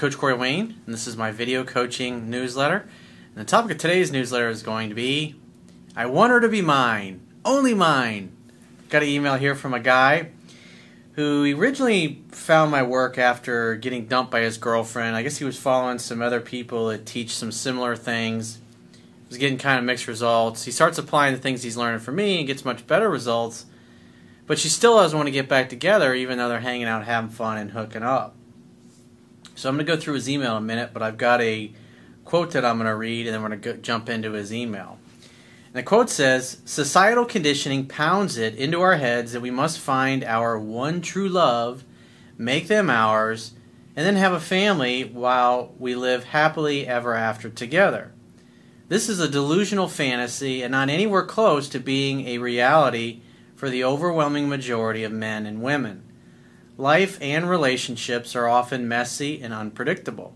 Coach Corey Wayne, and this is my video coaching newsletter. And the topic of today's newsletter is going to be I want her to be mine, only mine. Got an email here from a guy who originally found my work after getting dumped by his girlfriend. I guess he was following some other people that teach some similar things. He was getting kind of mixed results. He starts applying the things he's learning from me and gets much better results. But she still doesn't want to get back together, even though they're hanging out, having fun, and hooking up. So I'm going to go through his email in a minute, but I've got a quote that I'm going to read, and then we're going to jump into his email. And the quote says Societal conditioning pounds it into our heads that we must find our one true love, make them ours, and then have a family while we live happily ever after together. This is a delusional fantasy and not anywhere close to being a reality for the overwhelming majority of men and women. Life and relationships are often messy and unpredictable.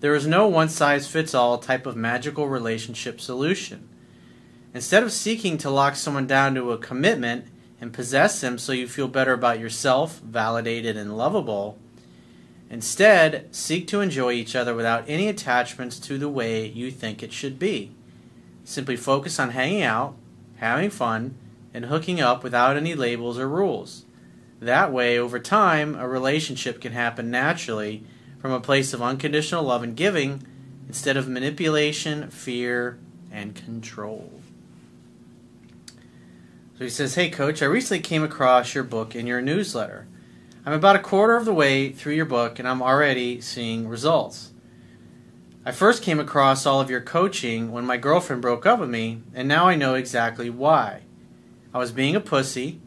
There is no one size fits all type of magical relationship solution. Instead of seeking to lock someone down to a commitment and possess them so you feel better about yourself, validated and lovable, instead seek to enjoy each other without any attachments to the way you think it should be. Simply focus on hanging out, having fun, and hooking up without any labels or rules. That way, over time, a relationship can happen naturally from a place of unconditional love and giving instead of manipulation, fear, and control. So he says, Hey, coach, I recently came across your book in your newsletter. I'm about a quarter of the way through your book and I'm already seeing results. I first came across all of your coaching when my girlfriend broke up with me, and now I know exactly why. I was being a pussy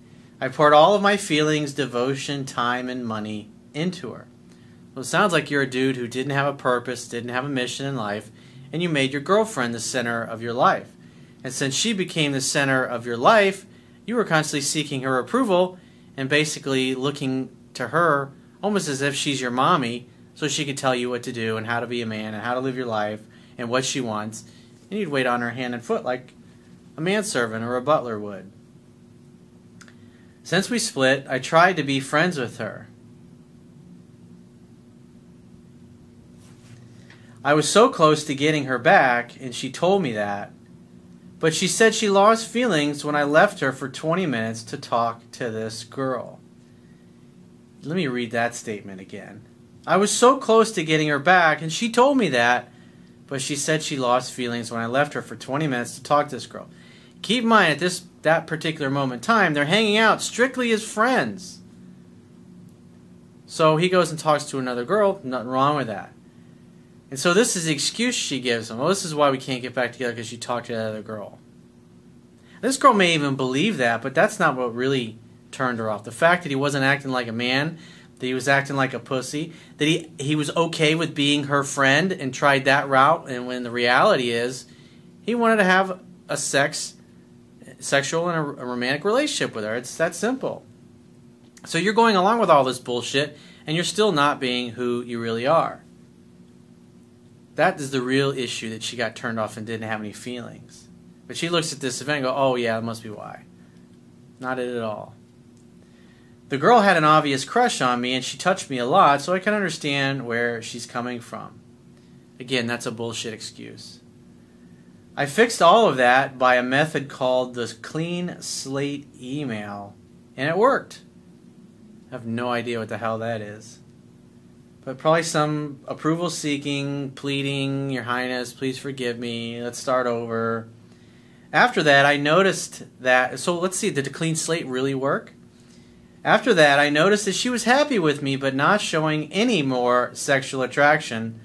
I poured all of my feelings, devotion, time, and money into her. Well, it sounds like you're a dude who didn't have a purpose, didn't have a mission in life, and you made your girlfriend the center of your life. And since she became the center of your life, you were constantly seeking her approval and basically looking to her almost as if she's your mommy so she could tell you what to do and how to be a man and how to live your life and what she wants. And you'd wait on her hand and foot like a manservant or a butler would. Since we split, I tried to be friends with her. I was so close to getting her back, and she told me that. But she said she lost feelings when I left her for 20 minutes to talk to this girl. Let me read that statement again. I was so close to getting her back, and she told me that, but she said she lost feelings when I left her for 20 minutes to talk to this girl. Keep in mind, at this that particular moment in time, they're hanging out strictly as friends. So he goes and talks to another girl, nothing wrong with that. And so this is the excuse she gives him. Well, this is why we can't get back together because you talked to that other girl. This girl may even believe that, but that's not what really turned her off. The fact that he wasn't acting like a man, that he was acting like a pussy, that he he was okay with being her friend and tried that route, and when the reality is, he wanted to have a sex sexual and a, a romantic relationship with her. It's that simple. So you're going along with all this bullshit and you're still not being who you really are. That is the real issue that she got turned off and didn't have any feelings. But she looks at this event and go, oh yeah, that must be why. Not it at all. The girl had an obvious crush on me and she touched me a lot, so I can understand where she's coming from. Again, that's a bullshit excuse. I fixed all of that by a method called the clean slate email, and it worked. I have no idea what the hell that is. But probably some approval seeking, pleading, Your Highness, please forgive me, let's start over. After that, I noticed that. So let's see, did the clean slate really work? After that, I noticed that she was happy with me but not showing any more sexual attraction.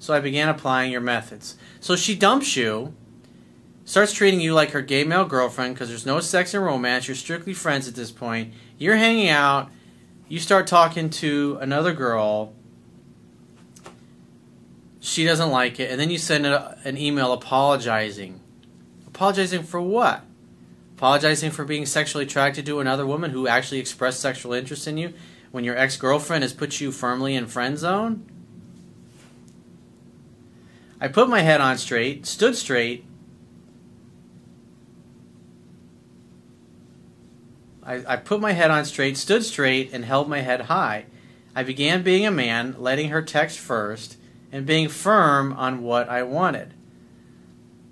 So I began applying your methods. So she dumps you starts treating you like her gay male girlfriend because there's no sex and romance. You're strictly friends at this point. You're hanging out. You start talking to another girl. She doesn't like it. And then you send a, an email apologizing. Apologizing for what? Apologizing for being sexually attracted to another woman who actually expressed sexual interest in you when your ex girlfriend has put you firmly in friend zone? I put my head on straight, stood straight, I, I put my head on straight, stood straight, and held my head high. I began being a man, letting her text first, and being firm on what I wanted.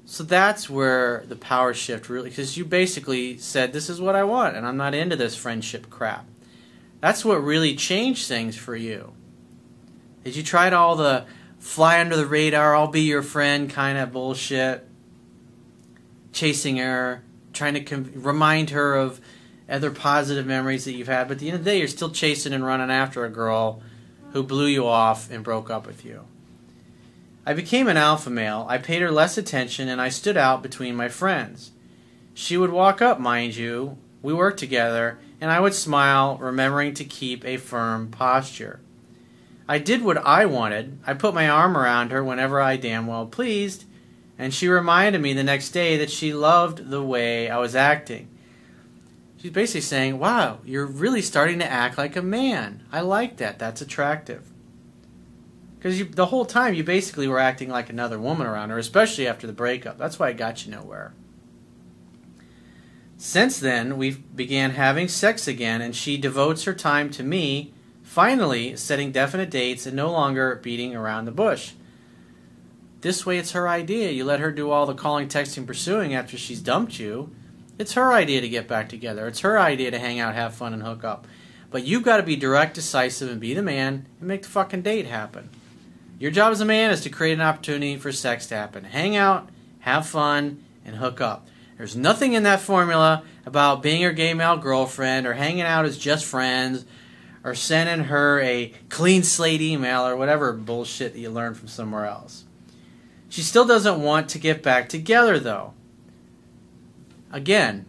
So that's where the power shift really, because you basically said, This is what I want, and I'm not into this friendship crap. That's what really changed things for you. Did you tried all the fly under the radar, I'll be your friend kind of bullshit, chasing her, trying to remind her of other positive memories that you've had, but at the end of the day, you're still chasing and running after a girl who blew you off and broke up with you. I became an alpha male. I paid her less attention and I stood out between my friends. She would walk up, mind you. We worked together, and I would smile, remembering to keep a firm posture. I did what I wanted. I put my arm around her whenever I damn well pleased, and she reminded me the next day that she loved the way I was acting. She's basically saying, Wow, you're really starting to act like a man. I like that. That's attractive. Because the whole time you basically were acting like another woman around her, especially after the breakup. That's why it got you nowhere. Since then, we began having sex again, and she devotes her time to me, finally setting definite dates and no longer beating around the bush. This way, it's her idea. You let her do all the calling, texting, pursuing after she's dumped you. It's her idea to get back together. It's her idea to hang out, have fun, and hook up. But you've got to be direct, decisive, and be the man and make the fucking date happen. Your job as a man is to create an opportunity for sex to happen. Hang out, have fun, and hook up. There's nothing in that formula about being your gay male girlfriend or hanging out as just friends or sending her a clean slate email or whatever bullshit that you learned from somewhere else. She still doesn't want to get back together though. Again,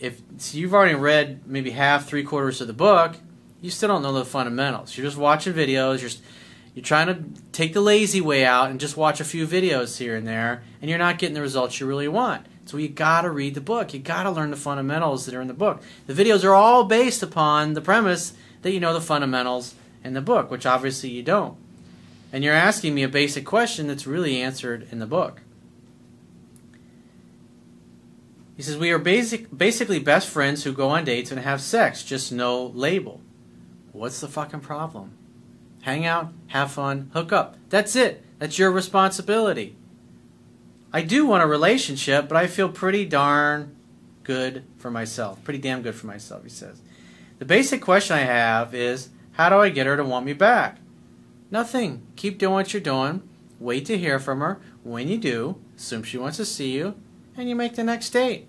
if so you've already read maybe half, three quarters of the book, you still don't know the fundamentals. You're just watching videos. You're you're trying to take the lazy way out and just watch a few videos here and there, and you're not getting the results you really want. So you got to read the book. You got to learn the fundamentals that are in the book. The videos are all based upon the premise that you know the fundamentals in the book, which obviously you don't. And you're asking me a basic question that's really answered in the book. He says, We are basic, basically best friends who go on dates and have sex, just no label. What's the fucking problem? hang out, have fun, hook up. That's it. That's your responsibility. I do want a relationship, but I feel pretty darn good for myself. Pretty damn good for myself, he says. The basic question I have is how do I get her to want me back? Nothing. Keep doing what you're doing. Wait to hear from her. When you do, assume she wants to see you, and you make the next date.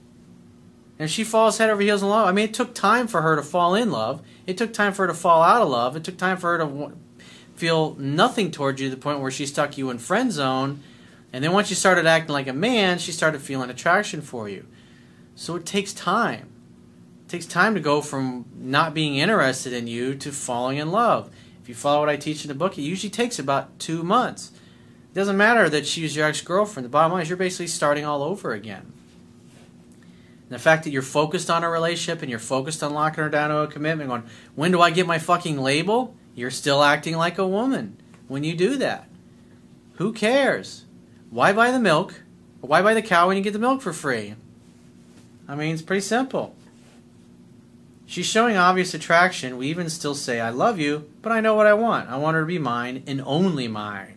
And she falls head over heels in love. I mean, it took time for her to fall in love. It took time for her to fall out of love. It took time for her to feel nothing towards you to the point where she stuck you in friend zone. And then once you started acting like a man, she started feeling attraction for you. So it takes time. It takes time to go from not being interested in you to falling in love. If you follow what I teach in the book, it usually takes about two months. It doesn't matter that she's your ex girlfriend. The bottom line is you're basically starting all over again. And the fact that you're focused on a relationship and you're focused on locking her down to a commitment, going, when do I get my fucking label? You're still acting like a woman when you do that. Who cares? Why buy the milk? Why buy the cow when you get the milk for free? I mean, it's pretty simple. She's showing obvious attraction. We even still say, I love you, but I know what I want. I want her to be mine and only mine.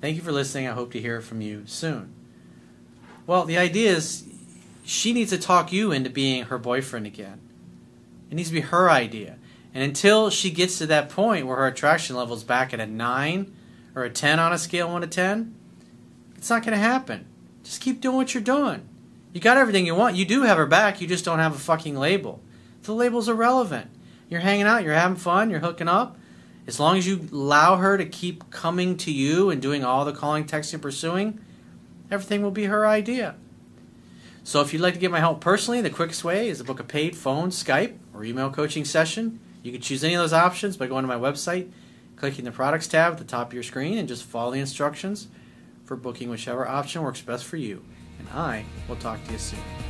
Thank you for listening. I hope to hear from you soon. Well, the idea is she needs to talk you into being her boyfriend again. It needs to be her idea. And until she gets to that point where her attraction level is back at a 9 or a 10 on a scale 1 to 10, it's not going to happen. Just keep doing what you're doing. You got everything you want. You do have her back, you just don't have a fucking label. The label's irrelevant. You're hanging out, you're having fun, you're hooking up. As long as you allow her to keep coming to you and doing all the calling, texting, and pursuing, everything will be her idea. So if you'd like to get my help personally, the quickest way is to book a paid phone, Skype, or email coaching session. You can choose any of those options by going to my website, clicking the products tab at the top of your screen, and just follow the instructions for booking whichever option works best for you. And I will talk to you soon.